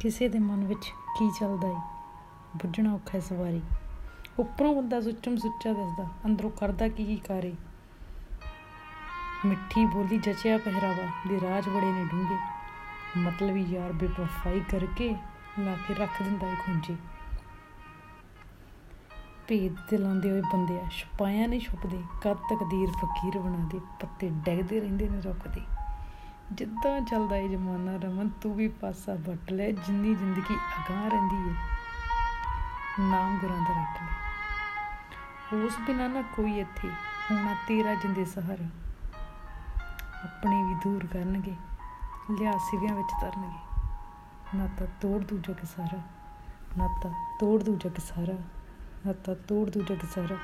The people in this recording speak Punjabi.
ਕਿਸੇ ਦੇ ਮਨ ਵਿੱਚ ਕੀ ਚੱਲਦਾ ਏ? ਬੁੱਝਣਾ ਔਖਾ ਹੈ ਸਵਾਰੀ। ਉੱਪਰੋਂ ਬੰਦਾ ਸੁੱਚਮ ਸੁੱਚਾ ਦੱਸਦਾ, ਅੰਦਰੋਂ ਕਰਦਾ ਕੀ ਕੀ ਕਾਰੇ? ਮਿੱਠੀ ਬੋਲੀ ਜਚਿਆ ਪਹਿਰਾਵਾ ਦੇ ਰਾਜ ਬੜੇ ਨੇ ਡੂੰਘੇ। ਮਤਲਬੀ ਯਾਰ ਬੇਵਫਾਈ ਕਰਕੇ ਲਾ ਕੇ ਰੱਖ ਦਿੰਦਾ ਏ ਖੁੰਝੇ। ਭੇਦ ਦਿਲਾਉਂਦੇ ਹੋਏ ਬੰਦਿਆ ਛੁਪਾਇਆ ਨਹੀਂ ਛੁਪਦੇ, ਕਦ ਤਕਦੀਰ ਫਕੀਰ ਬਣਾ ਦੇ, ਪੱਤੇ ਡੈਗਦੇ ਰਹਿੰਦੇ ਨੇ ਰੁੱਖ ਦੇ ਜਿੱਦਾਂ ਚੱਲਦਾ ਏ ਜਮਾਨਾ ਰਮਨ, ਤੂੰ ਵੀ ਪਾਸਾ ਵੱਟ ਲੈ, ਜਿੰਨੀ ਜ਼ਿੰਦਗੀ ਅਗਾਹ ਰਹਿੰਦੀ ਏ। ਨਾਮ ਗੁਰਾਂ ਦਾ ਰੱਖ ਲੈ। ਉਸ ਬਿਨਾ ਨਾ ਕੋਈ ਇੱਥੇ, ਹੋਣਾ ਤੇਰਾ ਜਿੰਦੇ ਸਹਾਰਾ। ਆਪਣੇ ਵੀ ਦੂਰ ਕਰਨਗੇ, ਲਿਆ ਸਿਵਿਆਂ ਵਿੱਚ ਤਰਨਗੇ। ਨਾਤਾ ਤੋੜ ਦੂ ਜਗ ਸਾਰਾ ਨਾਤਾ ਤੋੜ ਦੂ ਜਗ ਸਾਰਾ ਨਾਤਾ ਤੋੜ ਦੂ ਜਗ ਸਾਰਾ